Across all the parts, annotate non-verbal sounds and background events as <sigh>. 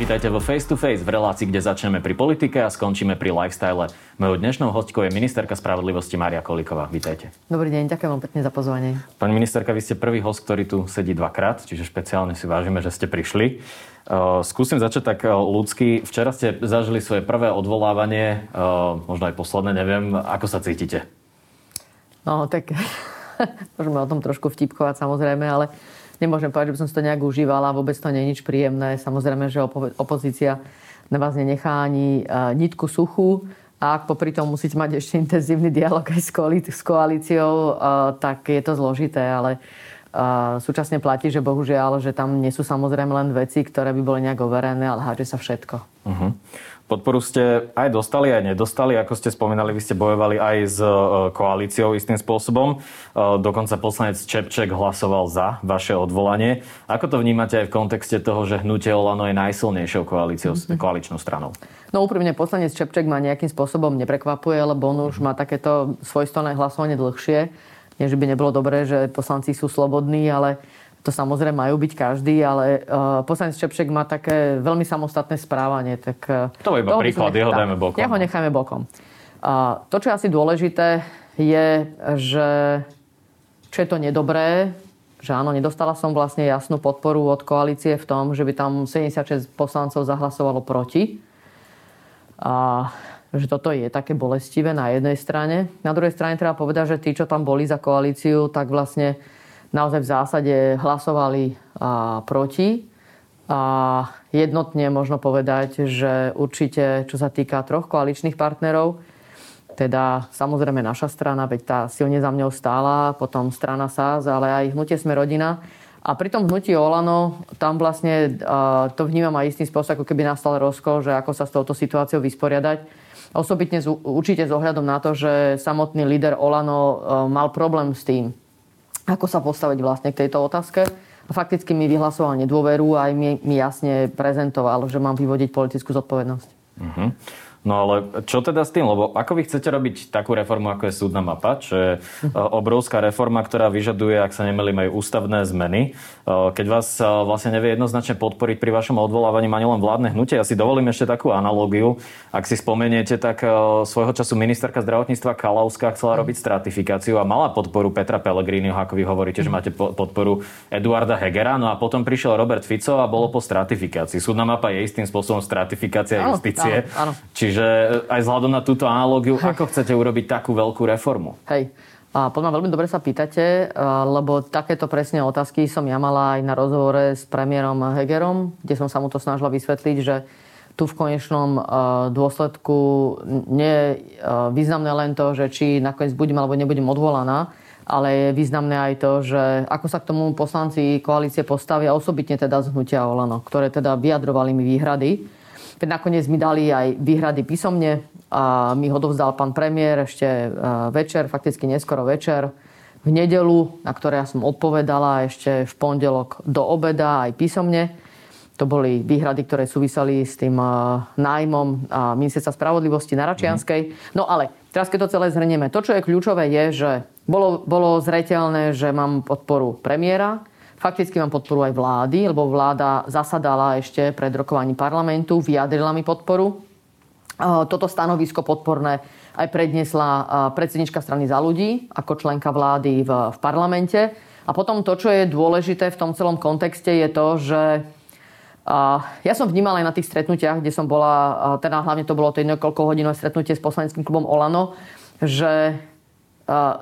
Vítajte vo Face to Face v relácii, kde začneme pri politike a skončíme pri lifestyle. Mojou dnešnou hostkou je ministerka spravodlivosti Mária Kolíková. Vítajte. Dobrý deň, ďakujem vám pekne za pozvanie. Pani ministerka, vy ste prvý host, ktorý tu sedí dvakrát, čiže špeciálne si vážime, že ste prišli. Uh, skúsim začať tak uh, ľudsky. Včera ste zažili svoje prvé odvolávanie, uh, možno aj posledné, neviem. Ako sa cítite? No, tak <laughs> môžeme o tom trošku vtipkovať samozrejme, ale nemôžem povedať, že by som si to nejak užívala, vôbec to nie je nič príjemné. Samozrejme, že opozícia na vás nenechá ani nitku suchú a ak popri tom musíte mať ešte intenzívny dialog aj s koalíciou, tak je to zložité, ale súčasne platí, že bohužiaľ, že tam nie sú samozrejme len veci, ktoré by boli nejak overené, ale háže sa všetko. Uh-huh. Podporu ste aj dostali, aj nedostali. Ako ste spomínali, vy ste bojovali aj s e, koalíciou istým spôsobom. E, dokonca poslanec Čepček hlasoval za vaše odvolanie. Ako to vnímate aj v kontexte toho, že hnutie Olano je najsilnejšou koalíciou, mm-hmm. koaličnou stranou? No úprimne, poslanec Čepček ma nejakým spôsobom neprekvapuje, lebo on už má takéto svojstolné hlasovanie dlhšie. Nie, že by nebolo dobré, že poslanci sú slobodní, ale to samozrejme majú byť každý, ale uh, poslanec Čepšek má také veľmi samostatné správanie. Tak, uh, to je iba príklad, jeho dajme bokom. Ja ho necháme bokom. Uh, to, čo je asi dôležité, je, že čo je to nedobré, že áno, nedostala som vlastne jasnú podporu od koalície v tom, že by tam 76 poslancov zahlasovalo proti. A že toto je také bolestivé na jednej strane. Na druhej strane treba povedať, že tí, čo tam boli za koalíciu, tak vlastne naozaj v zásade hlasovali a, proti. A jednotne možno povedať, že určite, čo sa týka troch koaličných partnerov, teda samozrejme naša strana, veď tá silne za mňou stála, potom strana SAS, ale aj hnutie Sme rodina. A pri tom hnutí Olano, tam vlastne uh, to vnímam aj istým spôsobom, ako keby nastal rozkol, že ako sa s touto situáciou vysporiadať. Osobitne z, určite s ohľadom na to, že samotný líder Olano uh, mal problém s tým, ako sa postaviť vlastne k tejto otázke. A fakticky mi vyhlasoval nedôveru a aj mi, mi jasne prezentoval, že mám vyvodiť politickú zodpovednosť. Uh-huh. No ale čo teda s tým? Lebo ako vy chcete robiť takú reformu, ako je súdna mapa, čo je <laughs> e, obrovská reforma, ktorá vyžaduje, ak sa nemelím, aj ústavné zmeny. E, keď vás e, vlastne nevie jednoznačne podporiť pri vašom odvolávaní ani len vládne hnutie, ja si dovolím ešte takú analógiu. Ak si spomeniete, tak svojho času ministerka zdravotníctva Kalauská chcela robiť stratifikáciu a mala podporu Petra Pellegriniho, ako vy hovoríte, že máte podporu Eduarda Hegera. No a potom prišiel Robert Fico a bolo po stratifikácii. Súdna mapa je istým spôsobom stratifikácia justície. Áno, áno. Čiže aj vzhľadom na túto analogiu, Hej. ako chcete urobiť takú veľkú reformu? Hej. A podľa veľmi dobre sa pýtate, lebo takéto presne otázky som ja mala aj na rozhovore s premiérom Hegerom, kde som sa mu to snažila vysvetliť, že tu v konečnom dôsledku nie je významné len to, že či nakoniec budem alebo nebudem odvolaná, ale je významné aj to, že ako sa k tomu poslanci koalície postavia, osobitne teda z hnutia Olano, ktoré teda vyjadrovali mi výhrady Veď nakoniec mi dali aj výhrady písomne a mi ho dovzdal pán premiér ešte e, večer, fakticky neskoro večer, v nedelu, na ktoré ja som odpovedala ešte v pondelok do obeda aj písomne. To boli výhrady, ktoré súviseli s tým e, nájmom ministerstva spravodlivosti na Račianskej. Mhm. No ale teraz, keď to celé zhrnieme, to, čo je kľúčové, je, že bolo, bolo zreteľné, že mám podporu premiéra, Fakticky mám podporu aj vlády, lebo vláda zasadala ešte pred rokovaním parlamentu, vyjadrila mi podporu. Toto stanovisko podporné aj predniesla predsednička strany za ľudí ako členka vlády v, v parlamente. A potom to, čo je dôležité v tom celom kontexte, je to, že ja som vnímala aj na tých stretnutiach, kde som bola, teda hlavne to bolo to niekoľko hodinové stretnutie s poslaneckým klubom Olano, že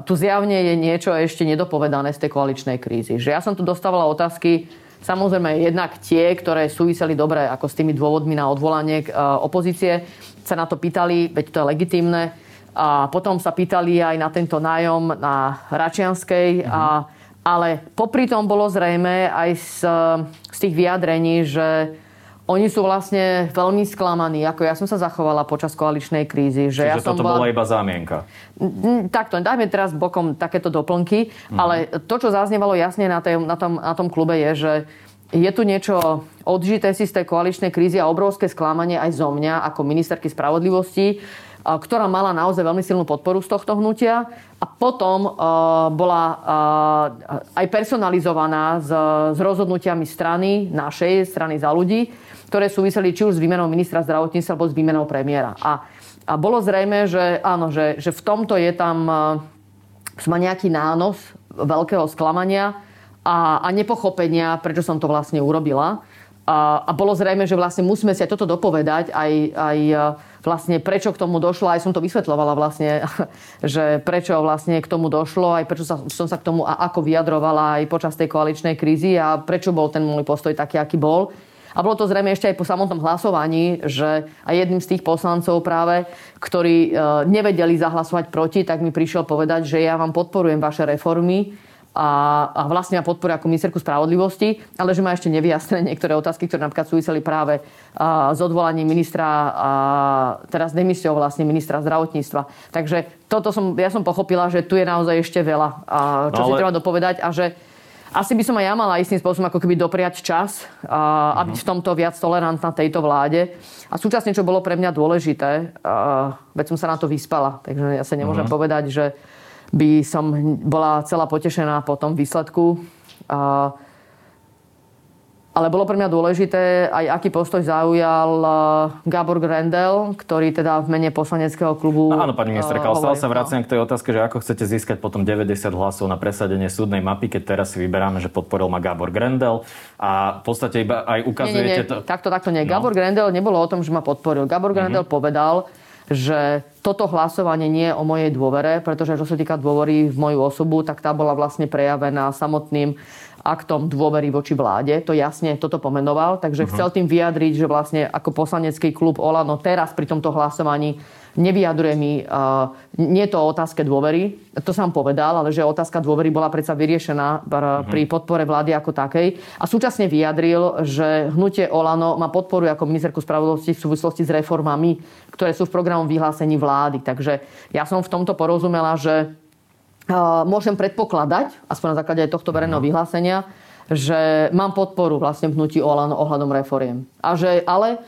tu zjavne je niečo ešte nedopovedané z tej koaličnej krízy. Že ja som tu dostávala otázky, samozrejme jednak tie, ktoré súviseli dobre ako s tými dôvodmi na odvolanie opozície, sa na to pýtali, veď to je legitimné. A potom sa pýtali aj na tento nájom na Račianskej. Mhm. A, ale popri tom bolo zrejme aj z, z tých vyjadrení, že oni sú vlastne veľmi sklamaní, ako ja som sa zachovala počas koaličnej krízy. Že Čiže ja som toto bola... bola iba zámienka. Takto, dajme teraz bokom takéto doplnky, mm. ale to, čo zaznevalo jasne na, tej, na, tom, na tom klube je, že je tu niečo odžité si z tej koaličnej krízy a obrovské sklamanie aj zo mňa ako ministerky spravodlivosti, ktorá mala naozaj veľmi silnú podporu z tohto hnutia a potom uh, bola uh, aj personalizovaná s, s rozhodnutiami strany, našej strany za ľudí, ktoré súviseli či už s výmenou ministra zdravotníctva alebo s výmenou premiéra. A, a bolo zrejme, že áno, že, že v tomto je tam uh, má nejaký nános veľkého sklamania a, a nepochopenia, prečo som to vlastne urobila. A, a bolo zrejme, že vlastne musíme si aj toto dopovedať, aj, aj vlastne prečo k tomu došlo, aj som to vysvetľovala vlastne, <laughs> že prečo vlastne k tomu došlo, aj prečo sa, som sa k tomu a ako vyjadrovala aj počas tej koaličnej krízy a prečo bol ten môj postoj taký, aký bol. A bolo to zrejme ešte aj po samotnom hlasovaní, že aj jedným z tých poslancov práve, ktorí e, nevedeli zahlasovať proti, tak mi prišiel povedať, že ja vám podporujem vaše reformy, a, a vlastne ma podporuje ako ministerku spravodlivosti, ale že má ešte nevyjasnené <laughs> niektoré otázky, ktoré napríklad súviseli práve a, s odvolaním ministra, a, teraz demisiou vlastne ministra zdravotníctva. Takže toto som, ja som pochopila, že tu je naozaj ešte veľa, a, čo no, ale... si treba dopovedať a že asi by som aj ja mala istým spôsobom ako keby dopriať čas a, a byť v tomto viac tolerantná tejto vláde. A súčasne, čo bolo pre mňa dôležité, a, veď som sa na to vyspala, takže ja sa nemôžem uh-huh. povedať, že by som bola celá potešená po tom výsledku. A, ale bolo pre mňa dôležité aj aký postoj zaujal Gábor Grendel, ktorý teda v mene poslaneckého klubu... No, áno, pani ministerka, ale stále sa vraciam k tej otázke, že ako chcete získať potom 90 hlasov na presadenie súdnej mapy, keď teraz si vyberáme, že podporil ma Gábor Grendel a v podstate iba aj ukazujete... Nie, nie, nie. To... Takto, takto nie. No. Gábor Grendel nebolo o tom, že ma podporil. Gábor Grendel mm-hmm. povedal, že toto hlasovanie nie je o mojej dôvere, pretože čo sa týka dôvery v moju osobu, tak tá bola vlastne prejavená samotným aktom dôvery voči vláde. To jasne toto pomenoval. Takže uh-huh. chcel tým vyjadriť, že vlastne ako poslanecký klub Olano teraz pri tomto hlasovaní nevyjadruje mi, uh, nie je to o otázke dôvery, to som povedal, ale že otázka dôvery bola predsa vyriešená mhm. pri podpore vlády ako takej. A súčasne vyjadril, že hnutie Olano ma podporuje ako ministerku spravodlivosti v súvislosti s reformami, ktoré sú v programom vyhlásení vlády. Takže ja som v tomto porozumela, že môžem predpokladať, aspoň na základe aj tohto verejného mhm. vyhlásenia, že mám podporu vlastne v hnutí Olano ohľadom reforiem. A že ale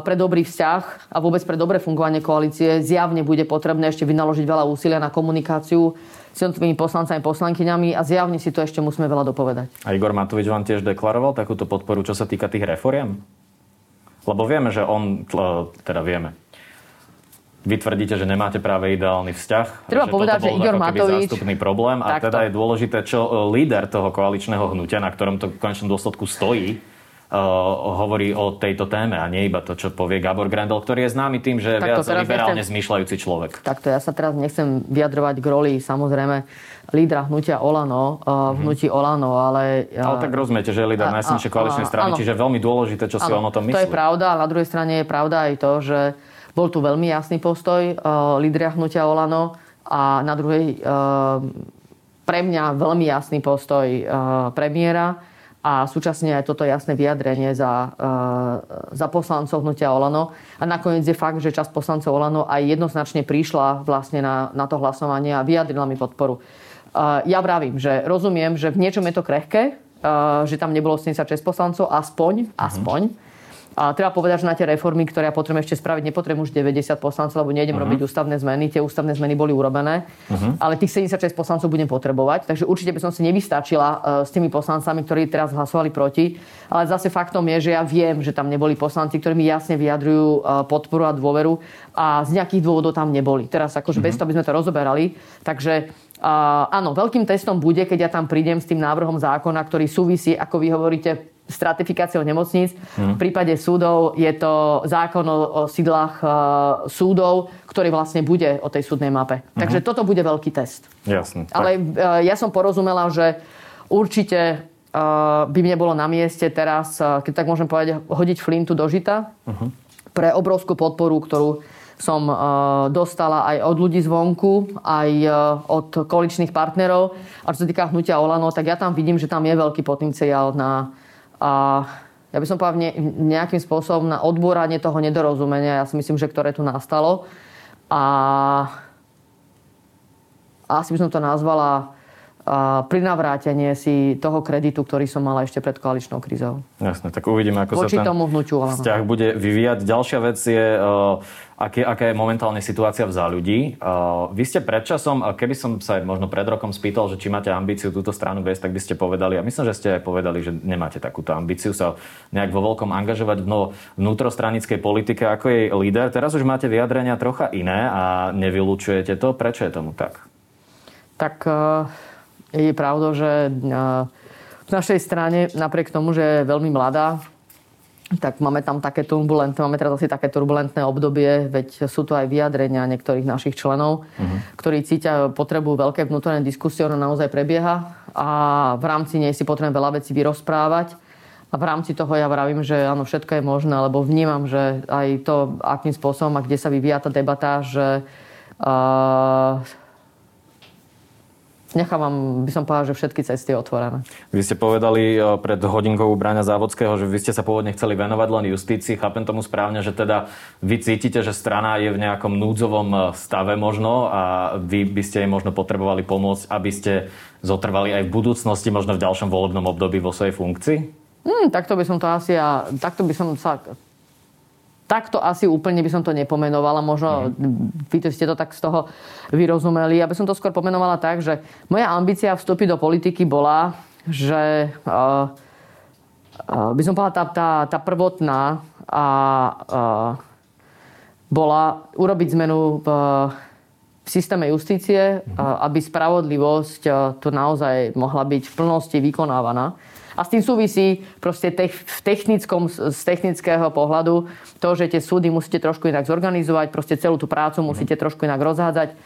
pre dobrý vzťah a vôbec pre dobré fungovanie koalície zjavne bude potrebné ešte vynaložiť veľa úsilia na komunikáciu s jednotlivými poslancami, poslankyňami a zjavne si to ešte musíme veľa dopovedať. A Igor Matovič vám tiež deklaroval takúto podporu, čo sa týka tých reforiem? Lebo vieme, že on, teda vieme, vy tvrdíte, že nemáte práve ideálny vzťah. Treba že povedať, že Igor Matovič... zástupný problém a takto. teda je dôležité, čo e, líder toho koaličného hnutia, na ktorom to v konečnom dôsledku stojí, Uh, hovorí o tejto téme a nie iba to, čo povie Gabor Grendel, ktorý je známy tým, že je viac liberálne nechcem... zmýšľajúci človek. Takto ja sa teraz nechcem vyjadrovať k roli samozrejme lídra hnutia Olano, uh, v hnutí Olano, ale... Uh, ale tak rozumiete, že je líder najsilnejšej koaličnej strany, áno. čiže veľmi dôležité, čo si on o tom myslí. To je pravda, ale na druhej strane je pravda aj to, že bol tu veľmi jasný postoj uh, lídra hnutia Olano a na druhej uh, pre mňa veľmi jasný postoj uh, premiéra a súčasne aj toto jasné vyjadrenie za, za poslancov hnutia Olano. A nakoniec je fakt, že časť poslancov Olano aj jednoznačne prišla vlastne na, na to hlasovanie a vyjadrila mi podporu. Ja vravím, že rozumiem, že v niečom je to krehké, že tam nebolo 76 poslancov, aspoň, aspoň. Uh-huh a treba povedať, že na tie reformy, ktoré ja potrebujem ešte spraviť, nepotrebujem už 90 poslancov, lebo nejdem uh-huh. robiť ústavné zmeny. Tie ústavné zmeny boli urobené, uh-huh. ale tých 76 poslancov budem potrebovať. Takže určite by som si nevystačila uh, s tými poslancami, ktorí teraz hlasovali proti. Ale zase faktom je, že ja viem, že tam neboli poslanci, ktorí mi jasne vyjadrujú uh, podporu a dôveru a z nejakých dôvodov tam neboli. Teraz akože uh-huh. bez toho, aby sme to rozoberali. Takže uh, áno, veľkým testom bude, keď ja tam prídem s tým návrhom zákona, ktorý súvisí, ako vy hovoríte, stratifikáciou nemocníc. Hmm. V prípade súdov je to zákon o, o sídlach uh, súdov, ktorý vlastne bude o tej súdnej mape. Hmm. Takže toto bude veľký test. Jasne. Ale uh, ja som porozumela, že určite uh, by mne bolo na mieste teraz, uh, keď tak môžem povedať, hodiť flintu do žita uh-huh. pre obrovskú podporu, ktorú som uh, dostala aj od ľudí zvonku, aj od koaličných partnerov. A čo sa týka hnutia Olano, tak ja tam vidím, že tam je veľký potenciál na a ja by som povedal, nejakým spôsobom na odbúranie toho nedorozumenia, ja si myslím, že ktoré tu nastalo. A, asi by som to nazvala prinavrátenie si toho kreditu, ktorý som mala ešte pred koaličnou krízou. Jasne, tak uvidíme, ako Voči sa ten tomu vnúču, vzťah bude vyvíjať. Ďalšia vec je, uh, aké, aká je momentálne situácia v ľudí. Uh, vy ste predčasom, keby som sa možno pred rokom spýtal, že či máte ambíciu túto stranu viesť, tak by ste povedali, a myslím, že ste aj povedali, že nemáte takúto ambíciu sa nejak vo veľkom angažovať v vnútrostranickej politike ako jej líder. Teraz už máte vyjadrenia trocha iné a nevylučujete to. Prečo je tomu tak? Tak uh je pravdou, že v našej strane, napriek tomu, že je veľmi mladá, tak máme tam také turbulentné, máme teraz asi také turbulentné obdobie, veď sú tu aj vyjadrenia niektorých našich členov, uh-huh. ktorí cítia potrebu veľké vnútorné diskusie, ono naozaj prebieha a v rámci nej si potrebujem veľa vecí vyrozprávať. A v rámci toho ja vravím, že áno, všetko je možné, lebo vnímam, že aj to, akým spôsobom a kde sa vyvíja tá debata, že uh, nechávam, by som povedal, že všetky cesty otvorené. Vy ste povedali eh, pred hodinkou Bráňa Závodského, že vy ste sa pôvodne chceli venovať len justícii. Chápem tomu správne, že teda vy cítite, že strana je v nejakom núdzovom eh, stave možno a vy by ste jej možno potrebovali pomôcť, aby ste zotrvali aj v budúcnosti, možno v ďalšom volebnom období vo svojej funkcii? Hmm, takto by som to asi a takto by som sa takto asi úplne by som to nepomenovala. Možno mm. vy ste to tak z toho vyrozumeli. Ja by som to skôr pomenovala tak, že moja ambícia vstúpiť do politiky bola, že uh, uh, by som povedala tá, tá, tá prvotná a uh, bola urobiť zmenu v, v systéme justície, mm. aby spravodlivosť tu naozaj mohla byť v plnosti vykonávaná. A s tým súvisí proste tech, v technickom, z technického pohľadu to, že tie súdy musíte trošku inak zorganizovať, proste celú tú prácu musíte trošku inak rozhádzať,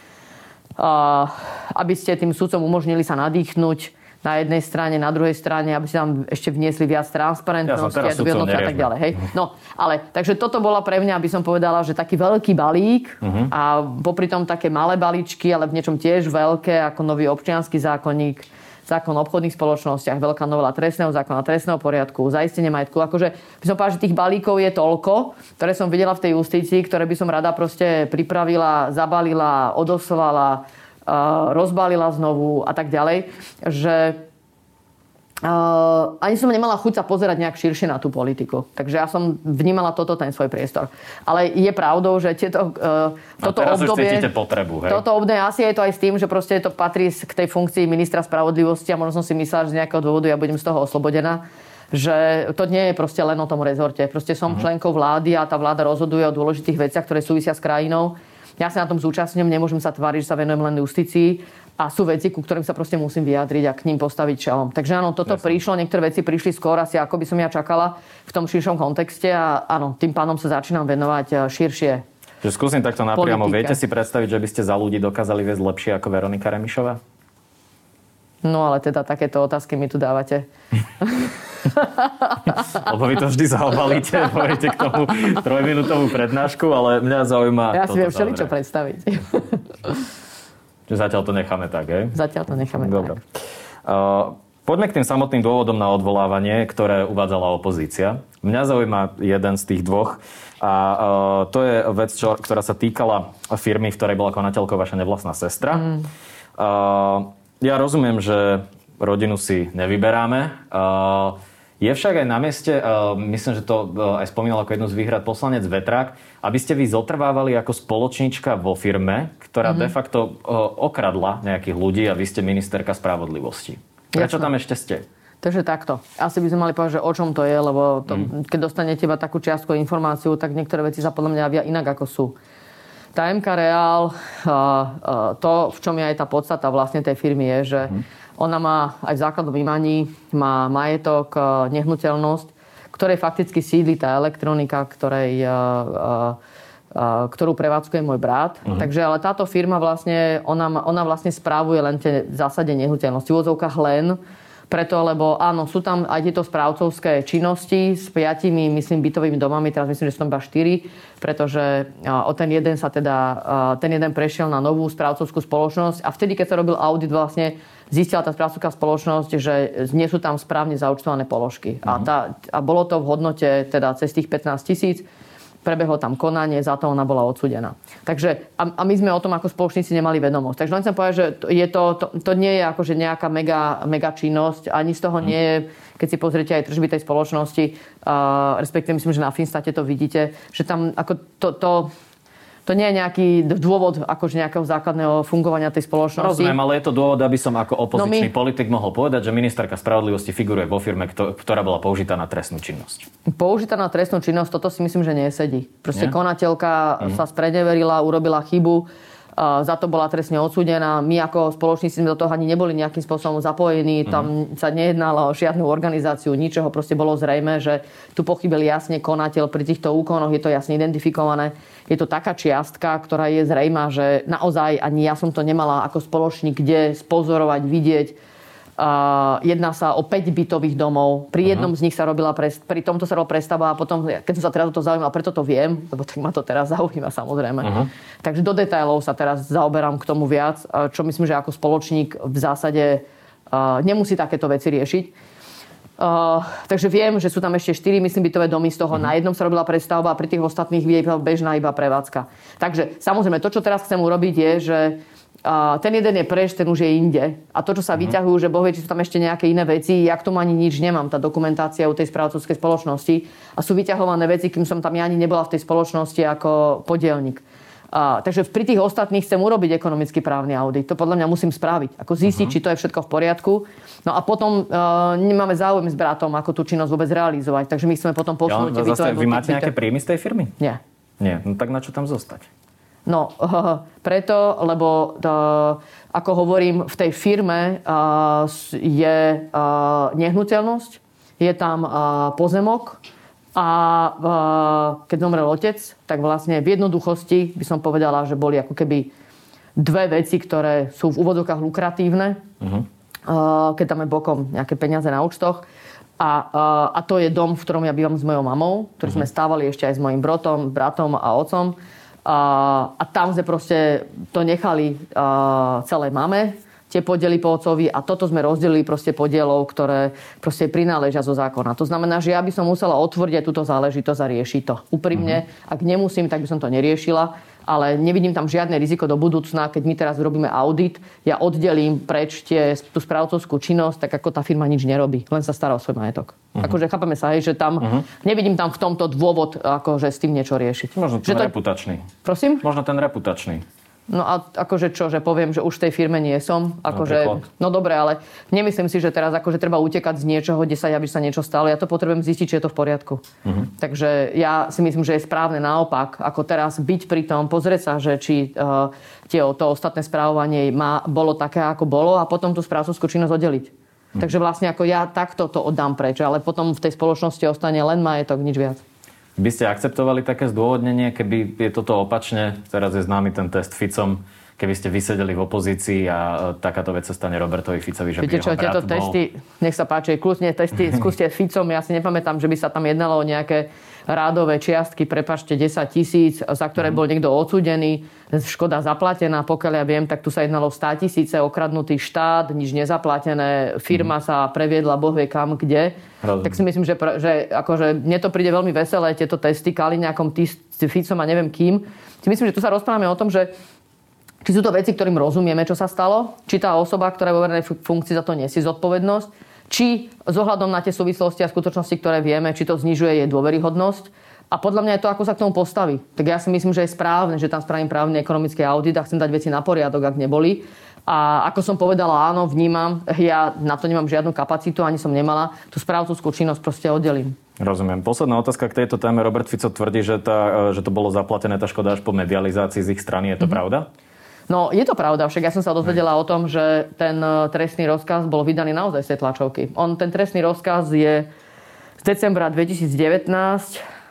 aby ste tým súdcom umožnili sa nadýchnuť na jednej strane, na druhej strane, aby ste tam ešte vniesli viac transparentnosti ja a tak ďalej. Hej? No, ale takže toto bola pre mňa, aby som povedala, že taký veľký balík uh-huh. a popri tom také malé balíčky, ale v niečom tiež veľké, ako nový občianský zákonník, zákon o obchodných spoločnostiach, veľká novela trestného zákona, trestného poriadku, zaistenie majetku. Akože by som povedal, že tých balíkov je toľko, ktoré som videla v tej justícii, ktoré by som rada proste pripravila, zabalila, odoslala, rozbalila znovu a tak ďalej, že Uh, ani som nemala chuť sa pozerať nejak širšie na tú politiku. Takže ja som vnímala toto, ten svoj priestor. Ale je pravdou, že tieto, uh, toto teraz obdobie... Už potrebu, hej? Toto obdobie asi je to aj s tým, že proste to patrí k tej funkcii ministra spravodlivosti a možno som si myslela, že z nejakého dôvodu ja budem z toho oslobodená že to nie je proste len o tom rezorte. Proste som uh-huh. členkou vlády a tá vláda rozhoduje o dôležitých veciach, ktoré súvisia s krajinou. Ja sa na tom zúčastňujem, nemôžem sa tváriť, že sa venujem len justícii a sú veci, ku ktorým sa proste musím vyjadriť a k ním postaviť čelom. Takže áno, toto Jasne. prišlo, niektoré veci prišli skôr asi ako by som ja čakala v tom širšom kontexte a áno, tým pánom sa začínam venovať e, širšie že skúsim takto napriamo. Politike. Viete si predstaviť, že by ste za ľudí dokázali viesť lepšie ako Veronika Remišová? No ale teda takéto otázky mi tu dávate. <laughs> Lebo vy to vždy zaobalíte, <laughs> poviete k tomu trojminútovú prednášku, ale mňa zaujíma... Ja si viem všeličo predstaviť. <laughs> Zatiaľ to necháme tak, hej? Zatiaľ to necháme Dobre. tak. Uh, poďme k tým samotným dôvodom na odvolávanie, ktoré uvádzala opozícia. Mňa zaujíma jeden z tých dvoch. A uh, to je vec, čo, ktorá sa týkala firmy, v ktorej bola konateľkou vaša nevlastná sestra. Mm. Uh, ja rozumiem, že rodinu si nevyberáme. Uh, je však aj na mieste, uh, myslím, že to uh, aj spomínal ako jednu z výhrad poslanec Vetrák, aby ste vy zotrvávali ako spoločníčka vo firme, ktorá mm-hmm. de facto uh, okradla nejakých ľudí a vy ste ministerka spravodlivosti. Prečo Jasne. tam ešte ste? Takže takto. Asi by sme mali povedať, že o čom to je, lebo to, mm. keď dostanete iba takú čiastku informáciu, tak niektoré veci sa podľa mňa javia inak, ako sú. Tá MK Real, to, v čom je aj tá podstata vlastne tej firmy, je, že mm ona má aj v základnom imaní, má majetok, e, nehnuteľnosť, ktorej fakticky sídli tá elektronika, ktorej, e, e, ktorú prevádzkuje môj brat. Uh-huh. Takže ale táto firma vlastne, ona, ona vlastne správuje len tie zásade nehnuteľnosti. V úvodzovkách len, Preto, lebo áno, sú tam aj tieto správcovské činnosti s piatimi, myslím, bytovými domami, teraz myslím, že sú tam iba štyri, pretože o ten jeden sa teda, ten jeden prešiel na novú správcovskú spoločnosť a vtedy, keď sa robil audit, vlastne zistila tá správcovská spoločnosť, že nie sú tam správne zaučtované položky. Uh-huh. A, mhm. tá, a bolo to v hodnote teda cez tých 15 tisíc prebehlo tam konanie, za to ona bola odsudená. Takže, a, a my sme o tom ako spoločníci nemali vedomosť. Takže len chcem povedať, že to, je to, to, to nie je akože nejaká mega, mega činnosť, ani z toho nie je, keď si pozriete aj tržby tej spoločnosti, uh, respektíve myslím, že na Finstate to vidíte, že tam ako to, to to nie je nejaký dôvod akože nejakého základného fungovania tej spoločnosti. Rozumiem, ale je to dôvod, aby som ako opozičný no my... politik mohol povedať, že ministerka spravodlivosti figuruje vo firme, ktorá bola použitá na trestnú činnosť. Použitá na trestnú činnosť, toto si myslím, že nesedí. Proste nie? konateľka mm. sa spreneverila, urobila chybu za to bola trestne odsúdená. My ako spoločníci sme do toho ani neboli nejakým spôsobom zapojení. Tam mm-hmm. sa nejednalo o žiadnu organizáciu, ničoho. Proste bolo zrejme, že tu pochybili jasne konateľ pri týchto úkonoch. Je to jasne identifikované. Je to taká čiastka, ktorá je zrejma, že naozaj ani ja som to nemala ako spoločník kde spozorovať, vidieť jedná sa o 5 bytových domov. Pri jednom uh-huh. z nich sa robila, pri tomto sa robila prestava a potom, keď som sa teraz o to zaujímal, preto to viem, lebo tak ma to teraz <laughs> zaujíma samozrejme. Uh-huh. Takže do detailov sa teraz zaoberám k tomu viac, čo myslím, že ako spoločník v zásade uh, nemusí takéto veci riešiť. Uh, takže viem, že sú tam ešte 4, myslím, bytové domy, z toho uh-huh. na jednom sa robila prestavba a pri tých ostatných je bežná iba prevádzka. Takže samozrejme, to, čo teraz chcem urobiť, je, že a ten jeden je preš, ten už je inde. A to, čo sa uh-huh. vyťahujú, že boh vie, či sú tam ešte nejaké iné veci, ja k tomu ani nič nemám, tá dokumentácia u tej správcovskej spoločnosti. A sú vyťahované veci, kým som tam ja ani nebola v tej spoločnosti ako podielnik. A, takže pri tých ostatných chcem urobiť ekonomický právny audit. To podľa mňa musím spraviť. Ako zistiť, uh-huh. či to je všetko v poriadku. No a potom uh, nemáme záujem s bratom, ako tú činnosť vôbec realizovať. Takže my chceme potom posunúť. Ja, zase, vy máte nejaké príjmy z tej firmy? Nie. Nie, no tak na čo tam zostať? No, <laughs> preto, lebo ako hovorím, v tej firme je nehnuteľnosť, je tam pozemok a keď zomrel otec, tak vlastne v jednoduchosti by som povedala, že boli ako keby dve veci, ktoré sú v úvodokách lukratívne, uh-huh. keď tam je bokom nejaké peniaze na účtoch. A, a to je dom, v ktorom ja bývam s mojou mamou, ktorý uh-huh. sme stávali ešte aj s mojim bratom, bratom a otcom. A, a tam sme proste to nechali a, celé mame, tie podiely po otcovi a toto sme rozdelili proste podielov, ktoré proste prináležia zo zákona. To znamená, že ja by som musela otvoriť túto záležitosť a riešiť to. Úprimne, uh-huh. ak nemusím, tak by som to neriešila ale nevidím tam žiadne riziko do budúcna. Keď my teraz robíme audit, ja oddelím preč tie, tú správcovskú činnosť, tak ako tá firma nič nerobí, len sa stará o svoj majetok. Uh-huh. Akože chápeme sa, hej, že tam, uh-huh. nevidím tam v tomto dôvod, akože s tým niečo riešiť. Možno ten že to... reputačný. Prosím? Možno ten reputačný. No a akože čo, že poviem, že už v tej firme nie som. Akože, no, no dobre, ale nemyslím si, že teraz akože treba utekať z niečoho, kde sa javí, sa niečo stalo. Ja to potrebujem zistiť, či je to v poriadku. Uh-huh. Takže ja si myslím, že je správne naopak, ako teraz byť pri tom, pozrieť sa, že či uh, tie, to ostatné správovanie má, bolo také, ako bolo a potom tú správcovskú činnosť oddeliť. Uh-huh. Takže vlastne ako ja takto to oddám preč, ale potom v tej spoločnosti ostane len majetok, nič viac. By ste akceptovali také zdôvodnenie, keby je toto opačne? Teraz je známy ten test Ficom, keby ste vysedeli v opozícii a e, takáto vec sa stane Robertovi Ficovi, že Viete by čo, tieto bol... testy, nech sa páči, kľudne testy, <laughs> skúste Ficom, ja si nepamätám, že by sa tam jednalo o nejaké rádové čiastky, prepašte 10 tisíc, za ktoré mm. bol niekto odsudený, škoda zaplatená, pokiaľ ja viem, tak tu sa jednalo 100 tisíce, okradnutý štát, nič nezaplatené, firma mm. sa previedla bohvie kam, kde. Rozumiem. Tak si myslím, že, že akože, mne to príde veľmi veselé, tieto testy, Kaliňakom, Ficom a neviem kým. Si myslím, že tu sa rozprávame o tom, že či sú to veci, ktorým rozumieme, čo sa stalo, či tá osoba, ktorá je vo verejnej funkcii za to nesie zodpovednosť či ohľadom na tie súvislosti a skutočnosti, ktoré vieme, či to znižuje jej dôveryhodnosť. A podľa mňa je to, ako sa k tomu postaví. Tak ja si myslím, že je správne, že tam spravím právny ekonomický audit a chcem dať veci na poriadok, ak neboli. A ako som povedala, áno, vnímam, ja na to nemám žiadnu kapacitu, ani som nemala, tú správcovskú činnosť proste oddelím. Rozumiem. Posledná otázka k tejto téme. Robert Fico tvrdí, že, tá, že to bolo zaplatené, tá škoda až po medializácii z ich strany. Je to mm-hmm. pravda? No, je to pravda, však ja som sa dozvedela o tom, že ten e, trestný rozkaz bol vydaný naozaj z tej tlačovky. On, ten trestný rozkaz je z decembra 2019,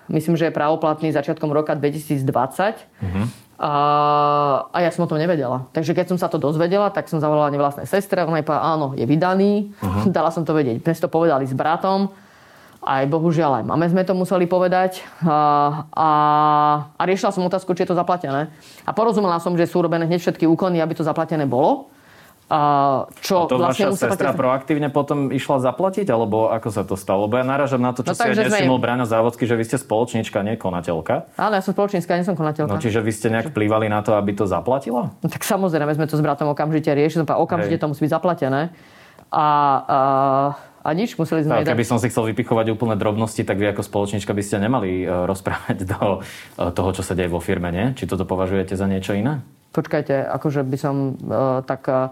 myslím, že je pravoplatný začiatkom roka 2020. Uh-huh. Mhm. A, a ja som o tom nevedela. Takže keď som sa to dozvedela, tak som zavolala nevlastnej sestre. Ona jej povedala, áno, je vydaný. Uh-huh. Dala som to vedieť. Sme to povedali s bratom. Aj bohužiaľ aj mame sme to museli povedať. A, a, a riešila som otázku, či je to zaplatené. A porozumela som, že sú robené hneď všetky úkony, aby to zaplatené bolo. A čo a to vlastne vaša sestra platiť... proaktívne potom išla zaplatiť, alebo ako sa to stalo? Lebo ja narážam na to, čo no, si aj nesimol sme... Braňo Závodský, že vy ste spoločnička, nie konateľka. Áno, ja som spoločníčka, nie som konateľka. No čiže vy ste nejak vplývali na to, aby to zaplatila? No, tak samozrejme, sme to s bratom okamžite riešili, okamžite Hej. to musí byť zaplatené. A, a, a nič, museli sme... Tak, keby som si chcel vypichovať úplné drobnosti, tak vy ako spoločnička by ste nemali uh, rozprávať do uh, toho, čo sa deje vo firme, nie? Či toto považujete za niečo iné? Počkajte, akože by som uh, tak... Uh,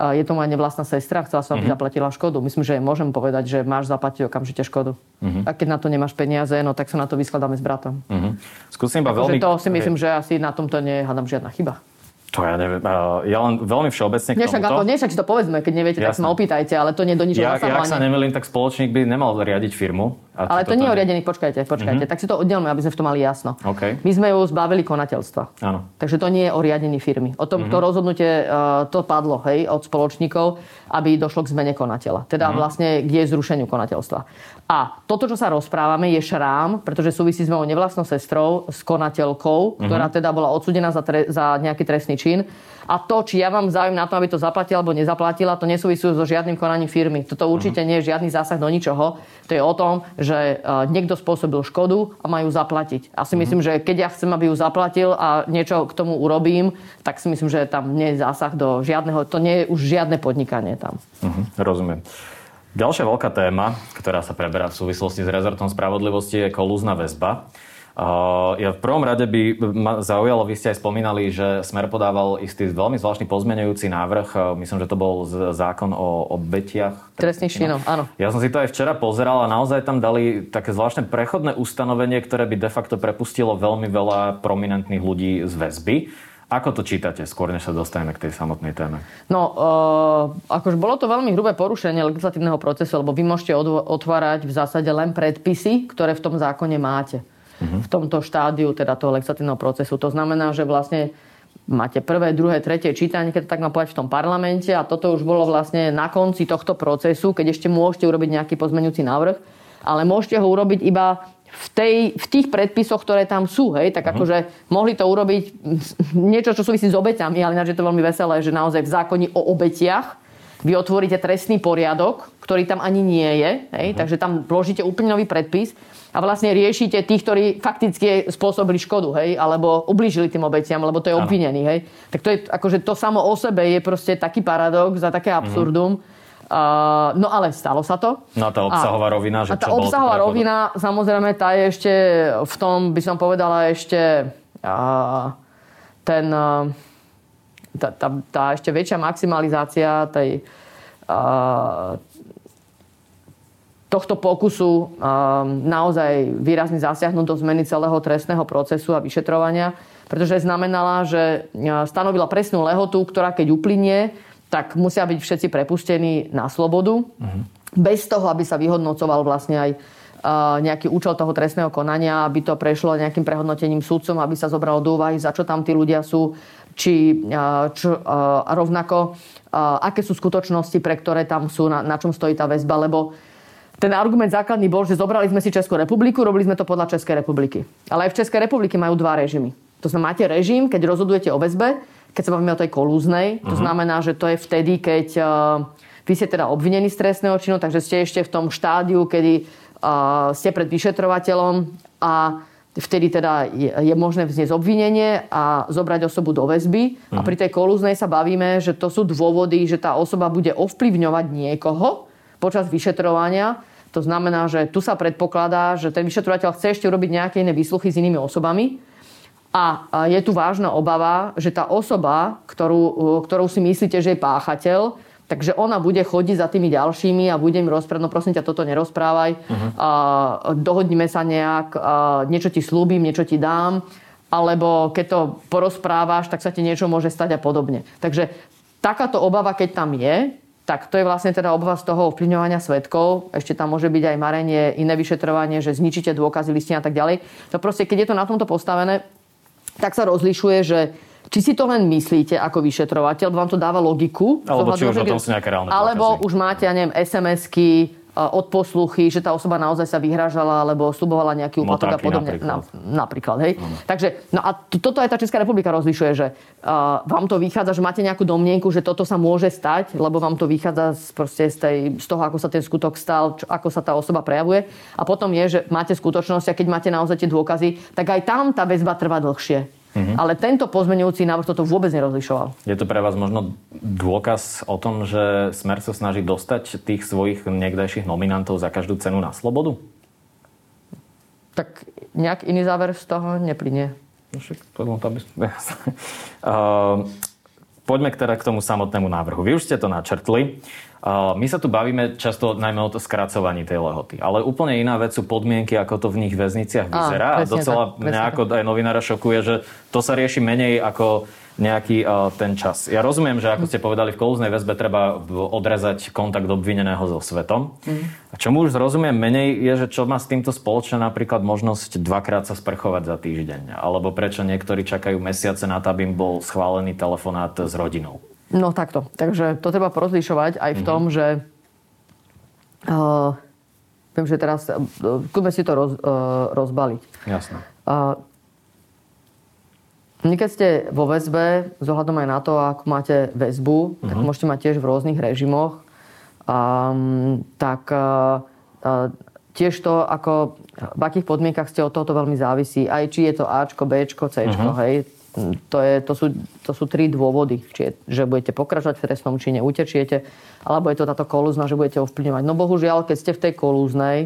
je to moja nevlastná sestra, chcela som, aby uh-huh. zaplatila škodu. Myslím, že môžem povedať, že máš zaplatiť okamžite škodu. Uh-huh. A keď na to nemáš peniaze, no tak sa na to vyskladáme s bratom. Uh-huh. Skúsim iba veľmi... To si myslím, že asi na tomto nie je, hádam, žiadna chyba. To ja neviem. Ja len veľmi všeobecne k tomuto. Ako, nešak si to povedzme, keď neviete, Jasne. tak sa ma opýtajte, ale to nie do ničoho ja, ja, ak sa nemýlim, tak spoločník by nemal riadiť firmu. Ale to nie je o riadení, počkajte, počkajte. Mm-hmm. Tak si to oddelme, aby sme v tom mali jasno. Okay. My sme ju zbavili konateľstva. Áno. Takže to nie je o riadení firmy. O tom, mm-hmm. to rozhodnutie, uh, to padlo, hej, od spoločníkov, aby došlo k zmene konateľa. Teda mm-hmm. vlastne k jej zrušeniu konateľstva. A toto, čo sa rozprávame, je šrám, pretože súvisí s mojou nevlastnou sestrou, s konateľkou, mm-hmm. ktorá teda bola odsudená za, tre- za nejaký trestný čin. A to, či ja mám záujem na to, aby to zaplatila alebo nezaplatila, to nesúvisí so žiadnym konaním firmy. Toto určite mhm. nie je žiadny zásah do ničoho. To je o tom, že e, niekto spôsobil škodu a majú zaplatiť. A si mhm. myslím, že keď ja chcem, aby ju zaplatil a niečo k tomu urobím, tak si myslím, že tam nie je zásah do žiadneho, to nie je už žiadne podnikanie tam. Uh-huh, rozumiem. Ďalšia veľká téma, ktorá sa preberá v súvislosti s rezortom spravodlivosti, je kolúzna väzba. Ja v prvom rade by ma zaujalo, vy ste aj spomínali, že Smer podával istý veľmi zvláštny pozmenujúci návrh. Myslím, že to bol zákon o obetiach. Trestných činov, áno. Ja som si to aj včera pozeral a naozaj tam dali také zvláštne prechodné ustanovenie, ktoré by de facto prepustilo veľmi veľa prominentných ľudí z väzby. Ako to čítate, skôr než sa dostaneme k tej samotnej téme? No, uh, akože bolo to veľmi hrubé porušenie legislatívneho procesu, lebo vy môžete otvárať v zásade len predpisy, ktoré v tom zákone máte v tomto štádiu teda toho legislatívneho procesu. To znamená, že vlastne máte prvé, druhé, tretie čítanie, keď to tak má povedať v tom parlamente a toto už bolo vlastne na konci tohto procesu, keď ešte môžete urobiť nejaký pozmeňujúci návrh, ale môžete ho urobiť iba v, tej, v tých predpisoch, ktoré tam sú. Hej? Tak uh-huh. akože mohli to urobiť <laughs> niečo, čo súvisí s obeťami, ale ináč je to veľmi veselé, že naozaj v zákoni o obetiach vy otvoríte trestný poriadok, ktorý tam ani nie je. Hej? Uh-huh. Takže tam vložíte úplne nový predpis a vlastne riešite tých, ktorí fakticky spôsobili škodu, hej, alebo ublížili tým obetiam, lebo to je obvinený, hej. Tak to je, akože to samo o sebe je proste taký paradox a také absurdum. Mm-hmm. Uh, no ale stalo sa to. No a tá obsahová a, rovina, že a tá obsahová rovina, samozrejme, tá je ešte v tom, by som povedala, ešte uh, ten, uh, tá, tá, tá ešte väčšia maximalizácia tej, uh, tohto pokusu um, naozaj výrazne zasiahnuť do zmeny celého trestného procesu a vyšetrovania, pretože znamenala, že stanovila presnú lehotu, ktorá keď uplynie, tak musia byť všetci prepustení na slobodu, uh-huh. bez toho, aby sa vyhodnocoval vlastne aj nejaký účel toho trestného konania, aby to prešlo nejakým prehodnotením súdcom, aby sa zobralo do úvahy, za čo tam tí ľudia sú, či uh, čo, rovnako aké sú skutočnosti, pre ktoré tam sú, na, na čom stojí tá väzba, lebo ten argument základný bol, že zobrali sme si Českú republiku, robili sme to podľa Českej republiky. Ale aj v Českej republike majú dva režimy. To znamená, máte režim, keď rozhodujete o väzbe, keď sa bavíme o tej kolúznej, to uh-huh. znamená, že to je vtedy, keď vy ste teda obvinení z trestného činu, takže ste ešte v tom štádiu, kedy ste pred vyšetrovateľom a vtedy teda je, je možné vznieť obvinenie a zobrať osobu do väzby. Uh-huh. A mhm. pri tej kolúznej sa bavíme, že to sú dôvody, že tá osoba bude ovplyvňovať niekoho počas vyšetrovania to znamená, že tu sa predpokladá, že ten vyšetrovateľ chce ešte urobiť nejaké iné výsluchy s inými osobami a je tu vážna obava, že tá osoba, ktorú, ktorú si myslíte, že je páchateľ, takže ona bude chodiť za tými ďalšími a bude im rozprávať, no prosím ťa, toto nerozprávaj, uh-huh. a dohodnime sa nejak, a niečo ti slúbim, niečo ti dám, alebo keď to porozprávaš, tak sa ti niečo môže stať a podobne. Takže takáto obava, keď tam je, tak to je vlastne teda obava z toho ovplyvňovania svetkov. Ešte tam môže byť aj marenie, iné vyšetrovanie, že zničíte dôkazy, listina a tak ďalej. To proste, keď je to na tomto postavené, tak sa rozlišuje, že či si to len myslíte ako vyšetrovateľ, vám to dáva logiku. Alebo či už o tom sú nejaké reálne Alebo už máte, ja neviem, SMS-ky, odposluchy, že tá osoba naozaj sa vyhražala alebo slubovala nejaký úplatok a podobne. Napríklad. Na, napríklad hej. No. Takže, no a to, toto aj tá Česká republika rozlišuje, že uh, vám to vychádza, že máte nejakú domnienku, že toto sa môže stať, lebo vám to vychádza z, proste z, tej, z toho, ako sa ten skutok stal, čo, ako sa tá osoba prejavuje. A potom je, že máte skutočnosť a keď máte naozaj tie dôkazy, tak aj tam tá väzba trvá dlhšie. Mm-hmm. Ale tento pozmenujúci návrh toto vôbec nerozlišoval. Je to pre vás možno dôkaz o tom, že Smer sa snaží dostať tých svojich niekdajších nominantov za každú cenu na slobodu? Tak nejak iný záver z toho neplynie. No však, to, to by... uh, <laughs> poďme teda k tomu samotnému návrhu. Vy už ste to načrtli. My sa tu bavíme často najmä o to skracovaní tej lehoty. Ale úplne iná vec sú podmienky, ako to v nich väzniciach vyzerá. A, a docela tak, mňa ako aj novinára šokuje, že to sa rieši menej ako nejaký uh, ten čas. Ja rozumiem, že ako ste povedali, v kolúznej väzbe treba odrezať kontakt obvineného so svetom. Mm. A čo mu už rozumiem menej, je, že čo má s týmto spoločne napríklad možnosť dvakrát sa sprchovať za týždeň. Alebo prečo niektorí čakajú mesiace na to, aby im bol schválený telefonát s rodinou. No takto. Takže to treba porozlišovať aj v tom, mm-hmm. že uh, viem, že teraz uh, kľudme si to roz, uh, rozbaliť. Jasné. Uh, keď ste vo väzbe, zohľadom aj na to, ako máte väzbu, uh-huh. tak mhm. môžete mať tiež v rôznych režimoch. Um, tak uh, uh, tiež to, ako, v akých podmienkach ste od tohoto veľmi závisí. Aj či je to Ačko, Bčko, Cčko, uh-huh. hej to, je, to, sú, to sú tri dôvody. Či je, že budete pokračovať v trestnom čine, utečiete, alebo je to táto kolúzna, že budete ovplyvňovať. No bohužiaľ, keď ste v tej kolúznej,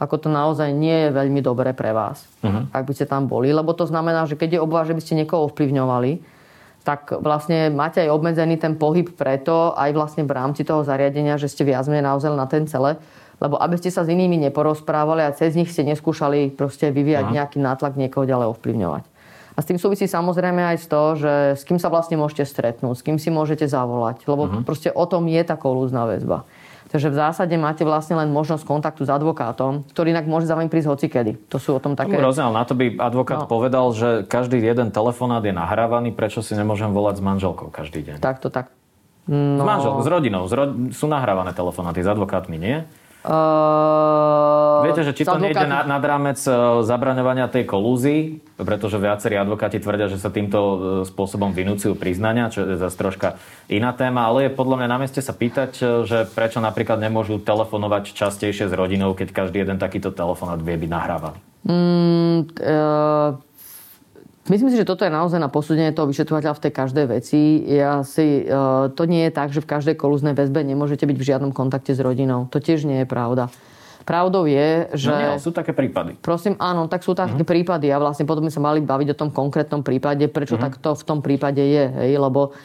ako to naozaj nie je veľmi dobré pre vás, uh-huh. ak by ste tam boli. Lebo to znamená, že keď je obava, že by ste niekoho ovplyvňovali, tak vlastne máte aj obmedzený ten pohyb preto, aj vlastne v rámci toho zariadenia, že ste viac menej naozaj na ten cele. Lebo aby ste sa s inými neporozprávali a cez nich ste neskúšali proste vyvíjať uh-huh. nejaký nátlak niekoho ďalej ovplyvňovať. A s tým súvisí samozrejme aj z toho, že s kým sa vlastne môžete stretnúť, s kým si môžete zavolať. Lebo uh-huh. proste o tom je tá kolúzna väzba. Takže v zásade máte vlastne len možnosť kontaktu s advokátom, ktorý inak môže za vami prísť hocikedy. To sú o tom také... Rozdiel, na to by advokát no. povedal, že každý jeden telefonát je nahrávaný, prečo si nemôžem volať s manželkou každý deň. Tak to tak. No... S manželkou, s rodinou. S ro... Sú nahrávané telefonáty, s advokátmi nie? Uh, Viete, že či to advokáti... nejde nad, nad rámec uh, zabraňovania tej kolúzy, pretože viacerí advokáti tvrdia, že sa týmto uh, spôsobom vynúcujú priznania, čo je zase troška iná téma, ale je podľa mňa na mieste sa pýtať, uh, že prečo napríklad nemôžu telefonovať častejšie s rodinou, keď každý jeden takýto telefonát vie byť nahrávaný. Mm, uh, Myslím si, že toto je naozaj na posúdenie toho vyšetrovateľa v tej každej veci. Ja si, uh, to nie je tak, že v každej kolúznej väzbe nemôžete byť v žiadnom kontakte s rodinou. To tiež nie je pravda. Pravdou je, že... No nie, sú také prípady. Prosím, áno, tak sú také uh-huh. prípady a vlastne potom by sa mali baviť o tom konkrétnom prípade, prečo uh-huh. takto v tom prípade je, hej, lebo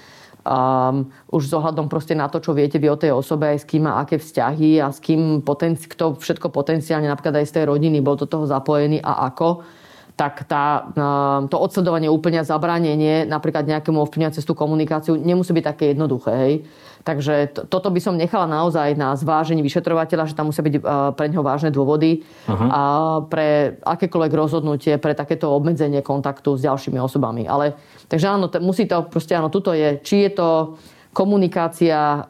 um, už s ohľadom proste na to, čo viete vy o tej osobe, aj s kým má aké vzťahy a s kým poten- kto všetko potenciálne napríklad aj z tej rodiny bol do toho zapojený a ako, tak tá, ehm, to odsledovanie úplne zabránenie napríklad nejakému ovplyvňovať cez tú komunikáciu nemusí byť také jednoduché. Hej. Takže to, toto by som nechala naozaj na zvážení vyšetrovateľa, že tam musia byť uh, pre neho vážne dôvody uh-huh. a pre akékoľvek rozhodnutie, pre takéto obmedzenie kontaktu s ďalšími osobami. Ale, takže áno, t- musí to proste, áno, tuto je, či je to komunikácia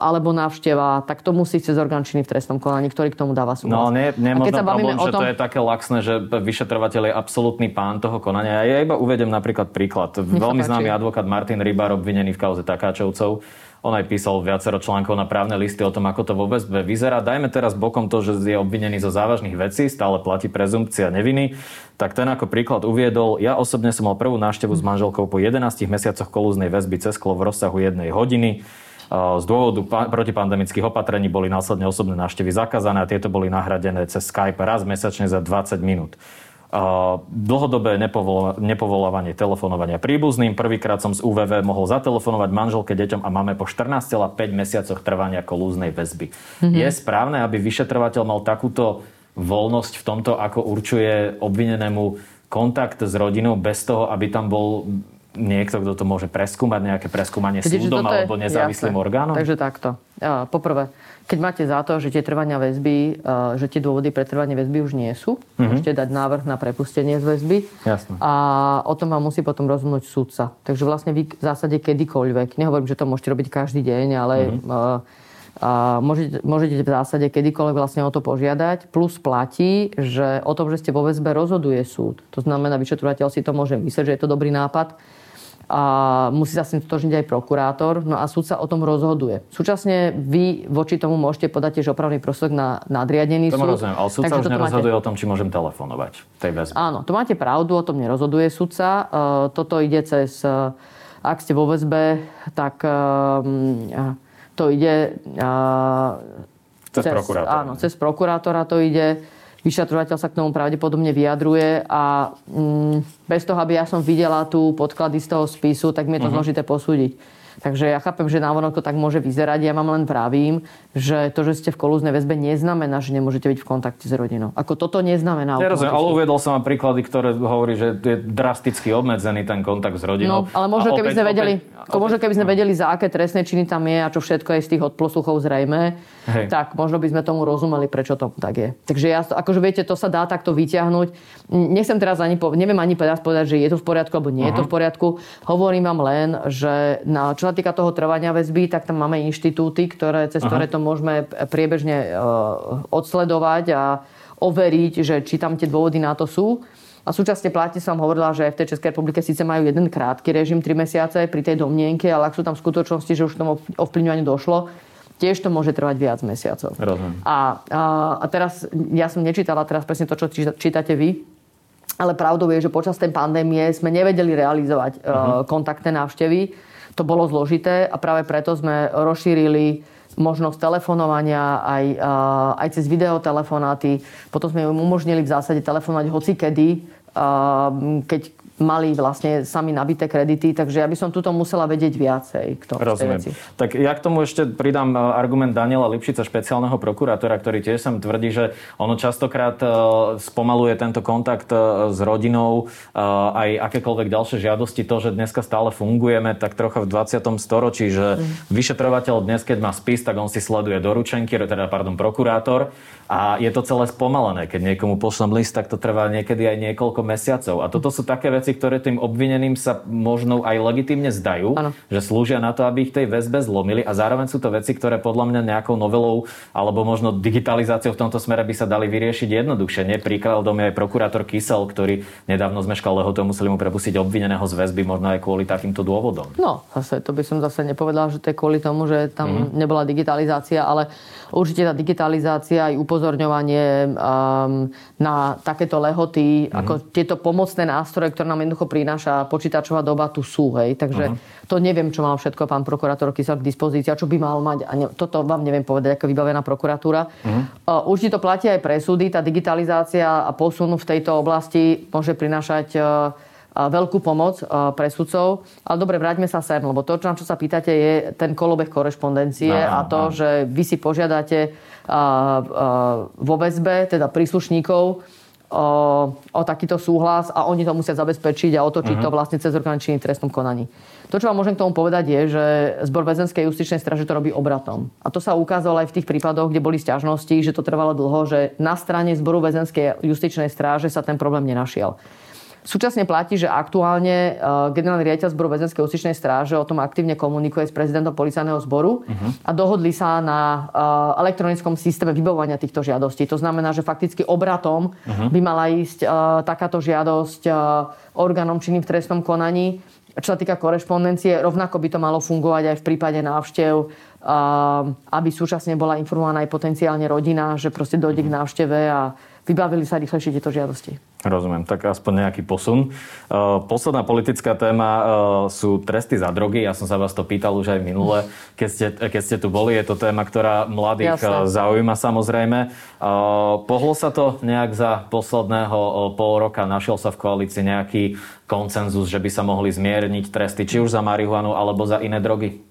alebo návšteva, tak to musí cez orgán v trestnom konaní, ktorý k tomu dáva súhlas. No, nie, nie možno problém, že tom... to je také laxné, že vyšetrovateľ je absolútny pán toho konania. Ja iba uvedem napríklad príklad. Veľmi známy advokát Martin Rybar, obvinený v kauze Takáčovcov, on aj písal viacero článkov na právne listy o tom, ako to vôbec vyzerá. Dajme teraz bokom to, že je obvinený zo závažných vecí, stále platí prezumpcia neviny. Tak ten ako príklad uviedol, ja osobne som mal prvú návštevu s manželkou po 11 mesiacoch kolúznej väzby cez sklo v rozsahu jednej hodiny. Z dôvodu protipandemických opatrení boli následne osobné návštevy zakázané a tieto boli nahradené cez Skype raz mesačne za 20 minút dlhodobé nepovolávanie telefonovania príbuzným. Prvýkrát som z UVV mohol zatelefonovať manželke, deťom a máme po 14,5 mesiacoch trvania kolúznej väzby. Mm-hmm. Je správne, aby vyšetrovateľ mal takúto voľnosť v tomto, ako určuje obvinenému kontakt s rodinou bez toho, aby tam bol niekto, kto to môže preskúmať, nejaké preskúmanie Vidíte, súdom alebo nezávislým jasné. orgánom? Takže takto. Poprvé, keď máte za to, že tie trvania väzby, že tie dôvody pre trvanie väzby už nie sú, mm-hmm. môžete dať návrh na prepustenie z väzby. Jasne. A o tom vám musí potom rozhodnúť súdca. Takže vlastne vy v zásade kedykoľvek, nehovorím, že to môžete robiť každý deň, ale mm-hmm. A môžete, môžete v zásade kedykoľvek vlastne o to požiadať. Plus platí, že o tom, že ste vo väzbe, rozhoduje súd. To znamená, vyšetrovateľ si to môže myslieť, že je to dobrý nápad a musí sa s tým totožniť aj prokurátor, no a súd sa o tom rozhoduje. Súčasne vy voči tomu môžete podať tiež opravný prostok na nadriadený to súd. rozumiem, ale súd sa už nerozhoduje máte... o tom, či môžem telefonovať tej väzbe. Áno, to máte pravdu, o tom nerozhoduje súdca. E, toto ide cez, e, ak ste vo väzbe, tak e, to ide... Cez, cez prokurátora. Áno, cez prokurátora to ide vyšetrovateľ sa k tomu pravdepodobne vyjadruje a mm, bez toho, aby ja som videla tú podklady z toho spisu, tak mi je to uh-huh. zložité posúdiť. Takže ja chápem, že návonok to tak môže vyzerať. Ja vám len pravím, že to, že ste v kolúznej väzbe, neznamená, že nemôžete byť v kontakte s rodinou. Ako toto neznamená. Ja rozumiem, ale uviedol som vám príklady, ktoré hovorí, že je drasticky obmedzený ten kontakt s rodinou. No, ale možno, keby sme vedeli, opäť, možno, keby sme vedeli, za aké trestné činy tam je a čo všetko je z tých odposluchov zrejme, Hej. tak možno by sme tomu rozumeli, prečo to tak je. Takže ja, akože viete, to sa dá takto vyťahnuť. Nechcem teraz ani, neviem ani povedať, že je to v poriadku alebo nie uh-huh. je to v poriadku. Hovorím vám len, že na, čo sa týka toho trvania väzby, tak tam máme inštitúty, ktoré, cez uh-huh. ktoré to môžeme priebežne uh, odsledovať a overiť, že či tam tie dôvody na to sú. A súčasne platí som hovorila, že v tej Českej republike síce majú jeden krátky režim 3 mesiace pri tej domnienke, ale ak sú tam skutočnosti, že už k tomu ovplyvňovaniu došlo, tiež to môže trvať viac mesiacov. Rozumiem. A, a, a teraz, ja som nečítala teraz presne to, čo čítate vy, ale pravdou je, že počas tej pandémie sme nevedeli realizovať uh-huh. uh, kontaktné návštevy. To bolo zložité a práve preto sme rozšírili možnosť telefonovania aj, uh, aj cez videotelefonáty. Potom sme im umožnili v zásade telefonovať hocikedy, uh, keď mali vlastne sami nabité kredity, takže ja by som tuto musela vedieť viacej k tomu. Rozumiem. Veci. Tak ja k tomu ešte pridám e, argument Daniela Lipšica, špeciálneho prokurátora, ktorý tiež sem tvrdí, že ono častokrát e, spomaluje tento kontakt e, s rodinou, aj akékoľvek ďalšie žiadosti. To, že dneska stále fungujeme tak trocha v 20. storočí, že mm. vyšetrovateľ dnes, keď má spis, tak on si sleduje doručenky, teda pardon, prokurátor a je to celé spomalené. Keď niekomu pošlem list, tak to trvá niekedy aj niekoľko mesiacov. A toto sú také veci, ktoré tým obvineným sa možno aj legitimne zdajú, ano. že slúžia na to, aby ich tej väzbe zlomili a zároveň sú to veci, ktoré podľa mňa nejakou novelou alebo možno digitalizáciou v tomto smere by sa dali vyriešiť jednoduchšie. Nie príkladom je aj prokurátor Kysel, ktorý nedávno zmeškal lehotu, museli mu prepustiť obvineného z väzby možno aj kvôli takýmto dôvodom. No, zase to by som zase nepovedal, že to je kvôli tomu, že tam mm-hmm. nebola digitalizácia, ale určite tá digitalizácia aj upozorňovanie um, na takéto lehoty, mm-hmm. ako tieto pomocné nástroje, ktoré nám jednoducho prináša počítačová doba, tu sú. Hej. Takže uh-huh. to neviem, čo mal všetko pán prokurátor Kysel k dispozícii a čo by mal mať. A ne, toto vám neviem povedať, ako vybavená prokuratúra. Uh-huh. Uh, určite to platí aj pre súdy. Tá digitalizácia a posun v tejto oblasti môže prinášať uh, veľkú pomoc pre sudcov. Ale dobre, vráťme sa sem, lebo to, čo, čo sa pýtate, je ten kolobeh korešpondencie no, a to, no. že vy si požiadate vo väzbe, teda príslušníkov, o, o takýto súhlas a oni to musia zabezpečiť a otočiť uh-huh. to vlastne cez orgán trestnom konaní. To, čo vám môžem k tomu povedať, je, že zbor väzenskej justičnej straže to robí obratom. A to sa ukázalo aj v tých prípadoch, kde boli stiažnosti, že to trvalo dlho, že na strane zboru väzenskej justičnej stráže sa ten problém nenašiel. Súčasne platí, že aktuálne uh, generálny riaditeľ zboru väzenskej justičnej stráže o tom aktívne komunikuje s prezidentom policajného zboru uh-huh. a dohodli sa na uh, elektronickom systéme vybavovania týchto žiadostí. To znamená, že fakticky obratom uh-huh. by mala ísť uh, takáto žiadosť orgánom činným v trestnom konaní. Čo sa týka korešpondencie, rovnako by to malo fungovať aj v prípade návštev, aby súčasne bola informovaná aj potenciálne rodina, že proste dojde k návšteve a vybavili sa rýchlejšie tieto žiadosti. Rozumiem, tak aspoň nejaký posun. E, posledná politická téma e, sú tresty za drogy. Ja som sa vás to pýtal už aj minule, keď ste, keď ste tu boli. Je to téma, ktorá mladých Jasne. zaujíma samozrejme. E, pohlo sa to nejak za posledného pol roka? Našiel sa v koalícii nejaký koncenzus, že by sa mohli zmierniť tresty, či už za marihuanu alebo za iné drogy?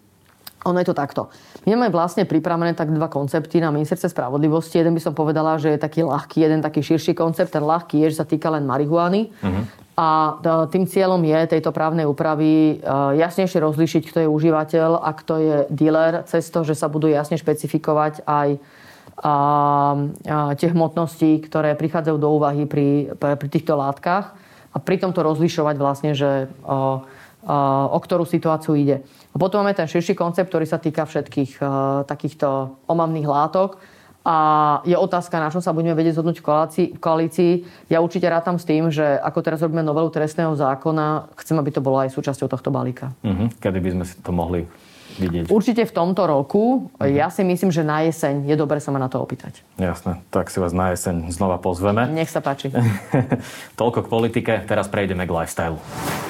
Ono je to takto. My máme vlastne pripravené tak dva koncepty na ministerstve spravodlivosti. Jeden by som povedala, že je taký ľahký, jeden taký širší koncept. Ten ľahký je, že sa týka len marihuany. Uh-huh. A tým cieľom je tejto právnej úpravy jasnejšie rozlišiť, kto je užívateľ a kto je dealer, cez to, že sa budú jasne špecifikovať aj a, a tie hmotnosti, ktoré prichádzajú do úvahy pri, pri týchto látkach a pri tomto rozlišovať vlastne, že o, o, o ktorú situáciu ide. A potom máme ten širší koncept, ktorý sa týka všetkých o, takýchto omamných látok, a je otázka, na čom sa budeme vedieť zhodnúť v koalícii. Ja určite rátam s tým, že ako teraz robíme novelu trestného zákona, chcem, aby to bolo aj súčasťou tohto balíka. Uh-huh. Kedy by sme si to mohli vidieť? Určite v tomto roku. Uh-huh. Ja si myslím, že na jeseň je dobre sa ma na to opýtať. Jasné. Tak si vás na jeseň znova pozveme. Nech sa páči. <laughs> Toľko k politike. Teraz prejdeme k lifestyle.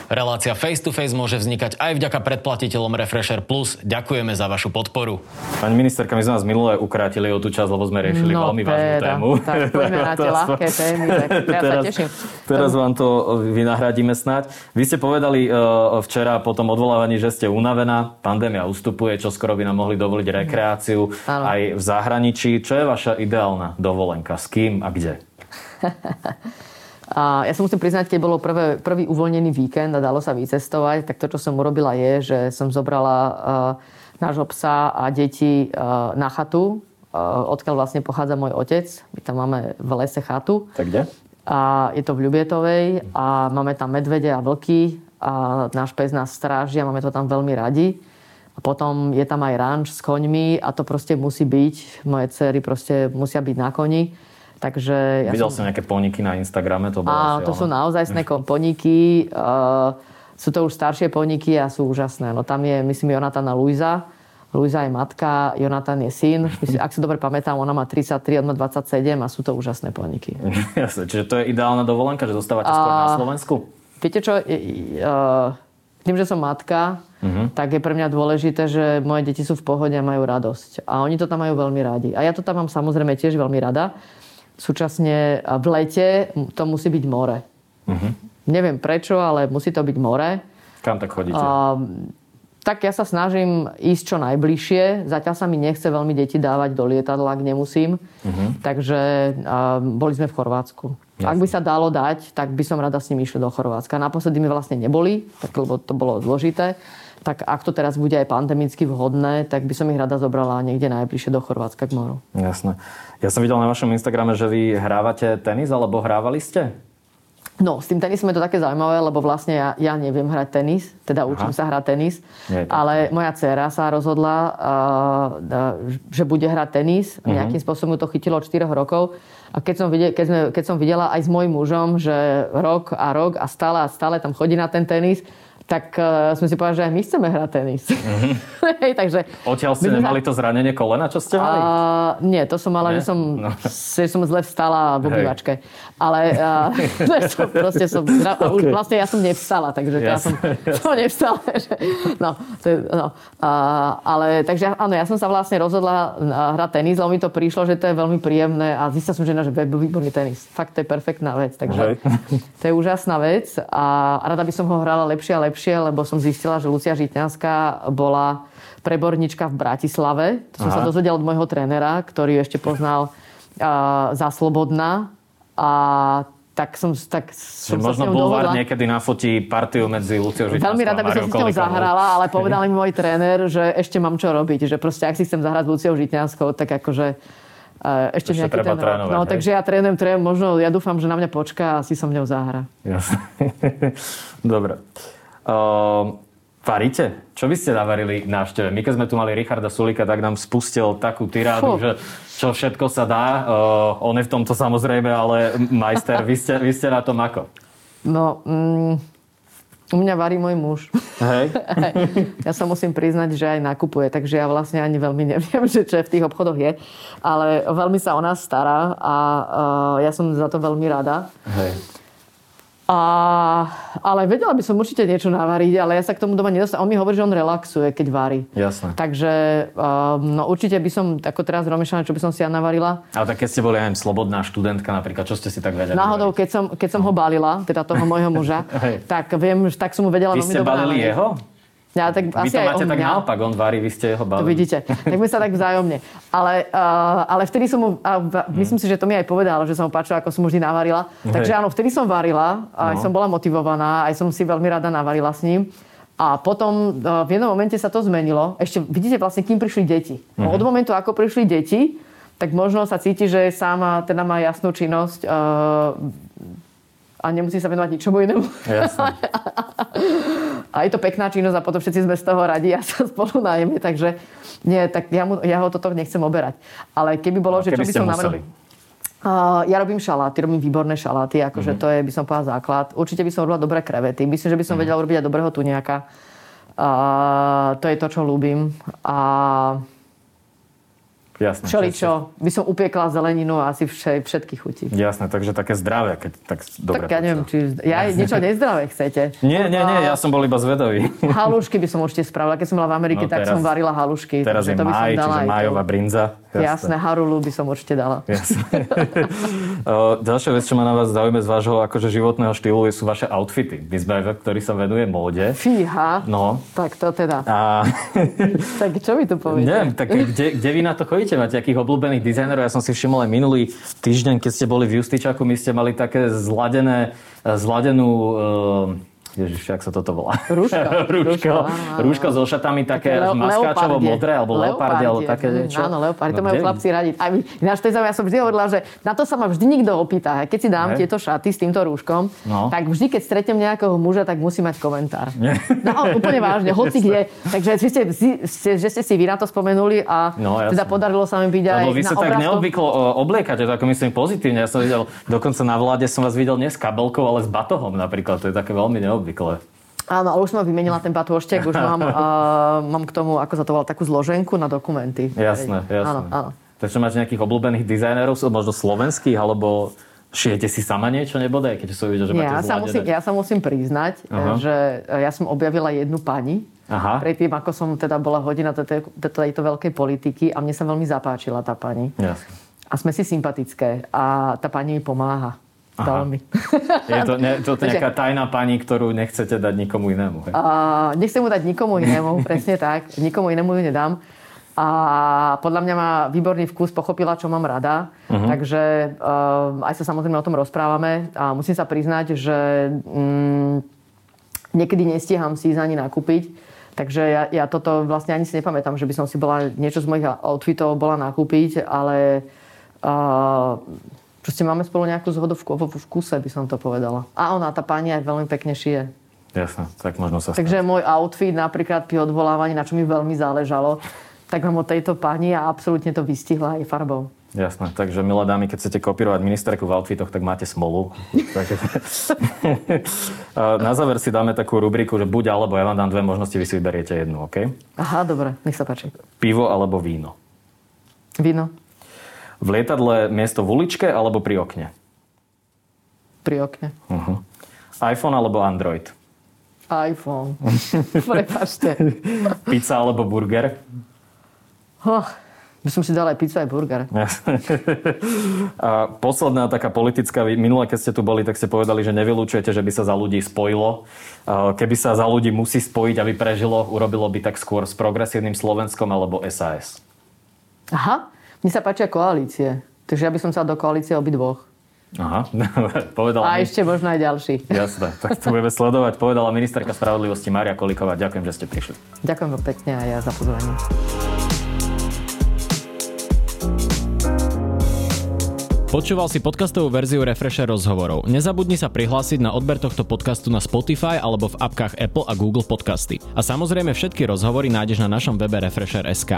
Relácia Face to Face môže vznikať aj vďaka predplatiteľom Refresher Plus. Ďakujeme za vašu podporu. Pani ministerka, my sme vás minulé ukrátili o tú časť, lebo sme riešili no, veľmi teda, vážnu tému. Tak poďme <laughs> na tie ľahké témy, tak ja <laughs> teraz, sa teším. Teraz vám to vynahradíme snáď. Vy ste povedali uh, včera po tom odvolávaní, že ste unavená, pandémia ustupuje, čo skoro by nám mohli dovoliť rekreáciu ano. aj v zahraničí. Čo je vaša ideálna dovolenka? S kým a kde? <laughs> A ja sa musím priznať, keď bolo prvé, prvý uvoľnený víkend a dalo sa vycestovať, tak to, čo som urobila je, že som zobrala uh, nášho psa a deti uh, na chatu, uh, odkiaľ vlastne pochádza môj otec. My tam máme v lese chatu. Tak kde? A je to v Ľubietovej a máme tam medvede a vlky a náš pes nás stráži a máme to tam veľmi radi. A potom je tam aj ranč s koňmi a to proste musí byť. Moje cery proste musia byť na koni. Takže ja Videl som... som nejaké poníky na Instagrame, to bolo A to sú naozaj poníky. Uh, sú to už staršie poníky a sú úžasné. No tam je, myslím, Jonatana Luisa. Luisa je matka, Jonatan je syn. Myslím, ak si dobre pamätám, ona má 33, on má 27 a sú to úžasné poníky. <laughs> Jasne, čiže to je ideálna dovolenka, že zostávate skôr na Slovensku? Viete čo, uh, tým, že som matka, uh-huh. tak je pre mňa dôležité, že moje deti sú v pohode a majú radosť. A oni to tam majú veľmi radi. A ja to tam mám samozrejme tiež veľmi rada. Súčasne v lete to musí byť more. Uh-huh. Neviem prečo, ale musí to byť more. Kam tak chodíte? A, tak ja sa snažím ísť čo najbližšie. Zatiaľ sa mi nechce veľmi deti dávať do lietadla, ak nemusím. Uh-huh. Takže a, boli sme v Chorvátsku. Jasne. Ak by sa dalo dať, tak by som rada s nimi išla do Chorvátska. Naposledy mi vlastne neboli, tak, lebo to bolo zložité tak ak to teraz bude aj pandemicky vhodné, tak by som ich rada zobrala niekde najbližšie do Chorvátska k moru. Jasné. Ja som videl na vašom Instagrame, že vy hrávate tenis, alebo hrávali ste? No, s tým tenisom je to také zaujímavé, lebo vlastne ja, ja neviem hrať tenis, teda učím Aha. sa hrať tenis, Nie, ale moja dcéra sa rozhodla, uh, uh, že bude hrať tenis. Uh-huh. Nejakým spôsobom to chytilo od 4 rokov. A keď som, videl, keď, sme, keď som videla aj s mojím mužom, že rok a rok a stále a stále tam chodí na ten tenis, tak uh, sme si povedali, že aj my chceme hrať tenis. Mm-hmm. <laughs> Hej, takže... Odtiaľ ste nemali to zranenie kolena, čo ste mali? Uh, nie, to som mala, že som, no. <laughs> že som zle vstala v obývačke. Ale uh, <laughs> som, proste som... Okay. Vlastne ja som nevstala, takže ja som to nevstala. Že, no, to je, no. Uh, ale takže áno, ja som sa vlastne rozhodla hrať tenis, lebo mi to prišlo, že to je veľmi príjemné a zistila som, že, že je výborný tenis. Fakt, to je perfektná vec. Takže to je úžasná vec a rada by som ho hrala lepšie a lepšie lepšie, lebo som zistila, že Lucia Žitňanská bola prebornička v Bratislave. To som Aha. sa dozvedela od môjho trénera, ktorý ešte poznal uh, za Slobodná. A tak som, tak som možno Bulvár niekedy nafotí partiu medzi Luciou Žitňanskou Veľmi rada by som si s ňou zahrala, ale povedal mi môj tréner, že ešte mám čo robiť. Že proste, ak si chcem zahrať s Luciou Žitňanskou, tak akože uh, ešte, ešte nejaký treba ten trénovať, No, hej? takže ja trénujem, trénujem, možno ja dúfam, že na mňa počká a si som ňou zahra. Jasne. <laughs> Dobre. Uh, varíte? Čo by ste navarili návšteve? My keď sme tu mali Richarda Sulika, tak nám spustil takú tirádu, Fú. že čo všetko sa dá. Uh, on je v tomto samozrejme, ale majster, vy ste, vy ste na tom ako? No, mm, u mňa varí môj muž. Hej. <laughs> ja sa musím priznať, že aj nakupuje, takže ja vlastne ani veľmi neviem, <laughs> že čo v tých obchodoch je. Ale veľmi sa o nás stará a uh, ja som za to veľmi rada. Hej. A, ale vedela by som určite niečo navariť, ale ja sa k tomu doma nedostanem. On mi hovorí, že on relaxuje, keď varí. Jasné. Takže um, no, určite by som, ako teraz rozmýšľala, čo by som si ja navarila. Ale tak keď ste boli aj slobodná študentka napríklad, čo ste si tak vedeli? Náhodou, keď som, keď som ho balila, teda toho <laughs> môjho muža, tak viem, tak som mu vedela Vy ste balili jeho? Ja, tak vy asi to máte tak mňa. naopak, on varí, vy ste jeho To bavili. vidíte. Tak my sa tak vzájomne. Ale, uh, ale vtedy som mu, a v- myslím si, že to mi aj povedal, že som mu páčila, ako som mu vždy navarila. Takže áno, vtedy som varila, aj No. som bola motivovaná, aj som si veľmi rada navarila s ním. A potom uh, v jednom momente sa to zmenilo. Ešte vidíte vlastne, kým prišli deti. No, od momentu, ako prišli deti, tak možno sa cíti, že sám teda má jasnú činnosť uh, a nemusí sa venovať ničomu inému. Jasné. <laughs> A je to pekná činnosť a potom všetci sme z toho radi a <laughs> sa spolu nájeme, takže nie, tak ja, mu, ja ho toto nechcem oberať. Ale keby bolo, že čo by som museli. Uh, ja robím šaláty, robím výborné šaláty, akože Mhm. to je, by som povedal, základ. Určite by som robila dobré krevety. Myslím, že by som vedela urobiť aj dobrého tuniaka. Uh, to je to, čo ľúbim. A Jasné. všeličo, by som upiekla zeleninu a asi vše, všetky chutí. Jasné, takže také zdravé, keď tak dobre. tak ja neviem, či... Ja <laughs> niečo nezdravé chcete. Nie, nie, nie, ja som bol iba zvedavý. Halušky by som určite spravila. Keď som bola v Amerike, No tak teraz- som varila halušky. Teraz je to maj, čiže májová brinza. Jasné, harulu by som určite dala. Jasné. <laughs> <laughs> Ďalšia vec, čo ma na vás zaujíma z vášho akože životného štýlu, sú vaše outfity. Vy sme ktorý sa venuje móde. Fíha. No. Tak to teda. A <laughs> Tak čo mi tu poviete? neviem, tak kde, kde vy na to chodíte? Máte akých obľúbených dizajnerov? Ja som si všimol aj minulý týždeň, keď ste boli v Justičaku, my ste mali také zladené, zladenú... Uh, Ježiš, jak sa toto volá? Rúško. <laughs> rúško, Rúško, so šatami také Leo- maskáčovo modré, alebo leopardie, alebo také niečo. Áno, leopardie, to No majú kde? chlapci radi. A my, ináč to je ja som vždy hovorila, že na to sa ma vždy nikto opýta. Keď si dám Ne? tieto šaty s týmto rúškom, No. tak vždy, keď stretnem nejakého muža, tak musí mať komentár. Nie. No, úplne vážne, <laughs> hoci kde. Takže že ste, že ste si vy na to spomenuli a No, jasne. teda podarilo sa mi byť aj Lebo vy sa tak neobvyklo o, obliekate, to ako myslím pozitívne. Ja som videl, dokonca na vláde som vás videl nie s kabelkou, ale s batohom napríklad. To je také veľmi neobvyklé. Áno, ale už som vymenila ten batôštek, už mám, uh, <laughs> mám k tomu, ako sa to volá, takú zloženku na dokumenty. Jasné, jasné. Áno, áno. Takže máte nejakých obľúbených dizajnerov, sú možno slovenských, alebo šijete si sama niečo nebodaj, keď som videl, že máte ja, sa musím, ja sa musím priznať, Aha. že ja som objavila jednu pani, Aha. predtým ako som teda bola hodina do tej- do tejto veľkej politiky a mne sa veľmi zapáčila tá pani. Jasné. A sme si sympatické a tá pani mi pomáha. Aha. Veľmi. Je to, ne, to nejaká tajná pani, ktorú nechcete dať nikomu inému. Hej? A nechcem mu dať nikomu inému, <laughs> presne tak. Nikomu inému ju nedám. A podľa mňa má výborný vkus, pochopila, čo mám rada. Uh-huh. Takže um, aj sa samozrejme o tom rozprávame. A musím sa priznať, že um, niekedy nestíham si ísť ani nakúpiť. Takže ja, ja toto vlastne ani si nepamätám, že by som si bola niečo z mojich outfitov bola nakúpiť, ale uh, proste máme spolu nejakú zhodu v, v, kuse, by som to povedala. A ona, tá pani aj veľmi pekne šije. Jasné, tak možno sa Takže môj outfit napríklad pri odvolávaní, na čo mi veľmi záležalo, tak mám od tejto pani a absolútne to vystihla aj farbou. Jasné, takže milé dámy, keď chcete kopírovať ministerku v outfitoch, tak máte smolu. <laughs> <laughs> Na záver si dáme takú rubriku, že buď alebo, ja vám dám dve možnosti, vy si vyberiete jednu, OK? Aha, dobre, nech sa páči. Pivo alebo víno. Víno V lietadle miesto v uličke alebo pri okne. pri okne. Uh-huh. iPhone alebo Android. iPhone. <laughs> Prepačte. Pizza alebo burger. Oh, by som si dal aj pizzu, aj burger. <laughs> A posledná taká politická, minule, keď ste tu boli, tak ste povedali, že nevylúčujete, že by sa za ľudí spojilo. Keby sa za ľudí musí spojiť, aby prežilo, urobilo by tak skôr s progresívnym Slovenskom alebo SAS. Aha, mne sa páčia koalície. Takže ja by som sa do koalície obidvoch. Aha, <laughs> povedala A mi. ešte možno aj ďalší. Jasné, tak to budeme sledovať. Povedala ministerka spravodlivosti Mária Kolíková. Ďakujem, že ste prišli. Ďakujem vám pekne a ja za pozoranie. Počúval si podcastovú verziu Refresher rozhovorov. Nezabudni sa prihlásiť na odber tohto podcastu na Spotify alebo v apkách Apple a Google Podcasty. A samozrejme všetky rozhovory nájdeš na našom webe Refresher.sk.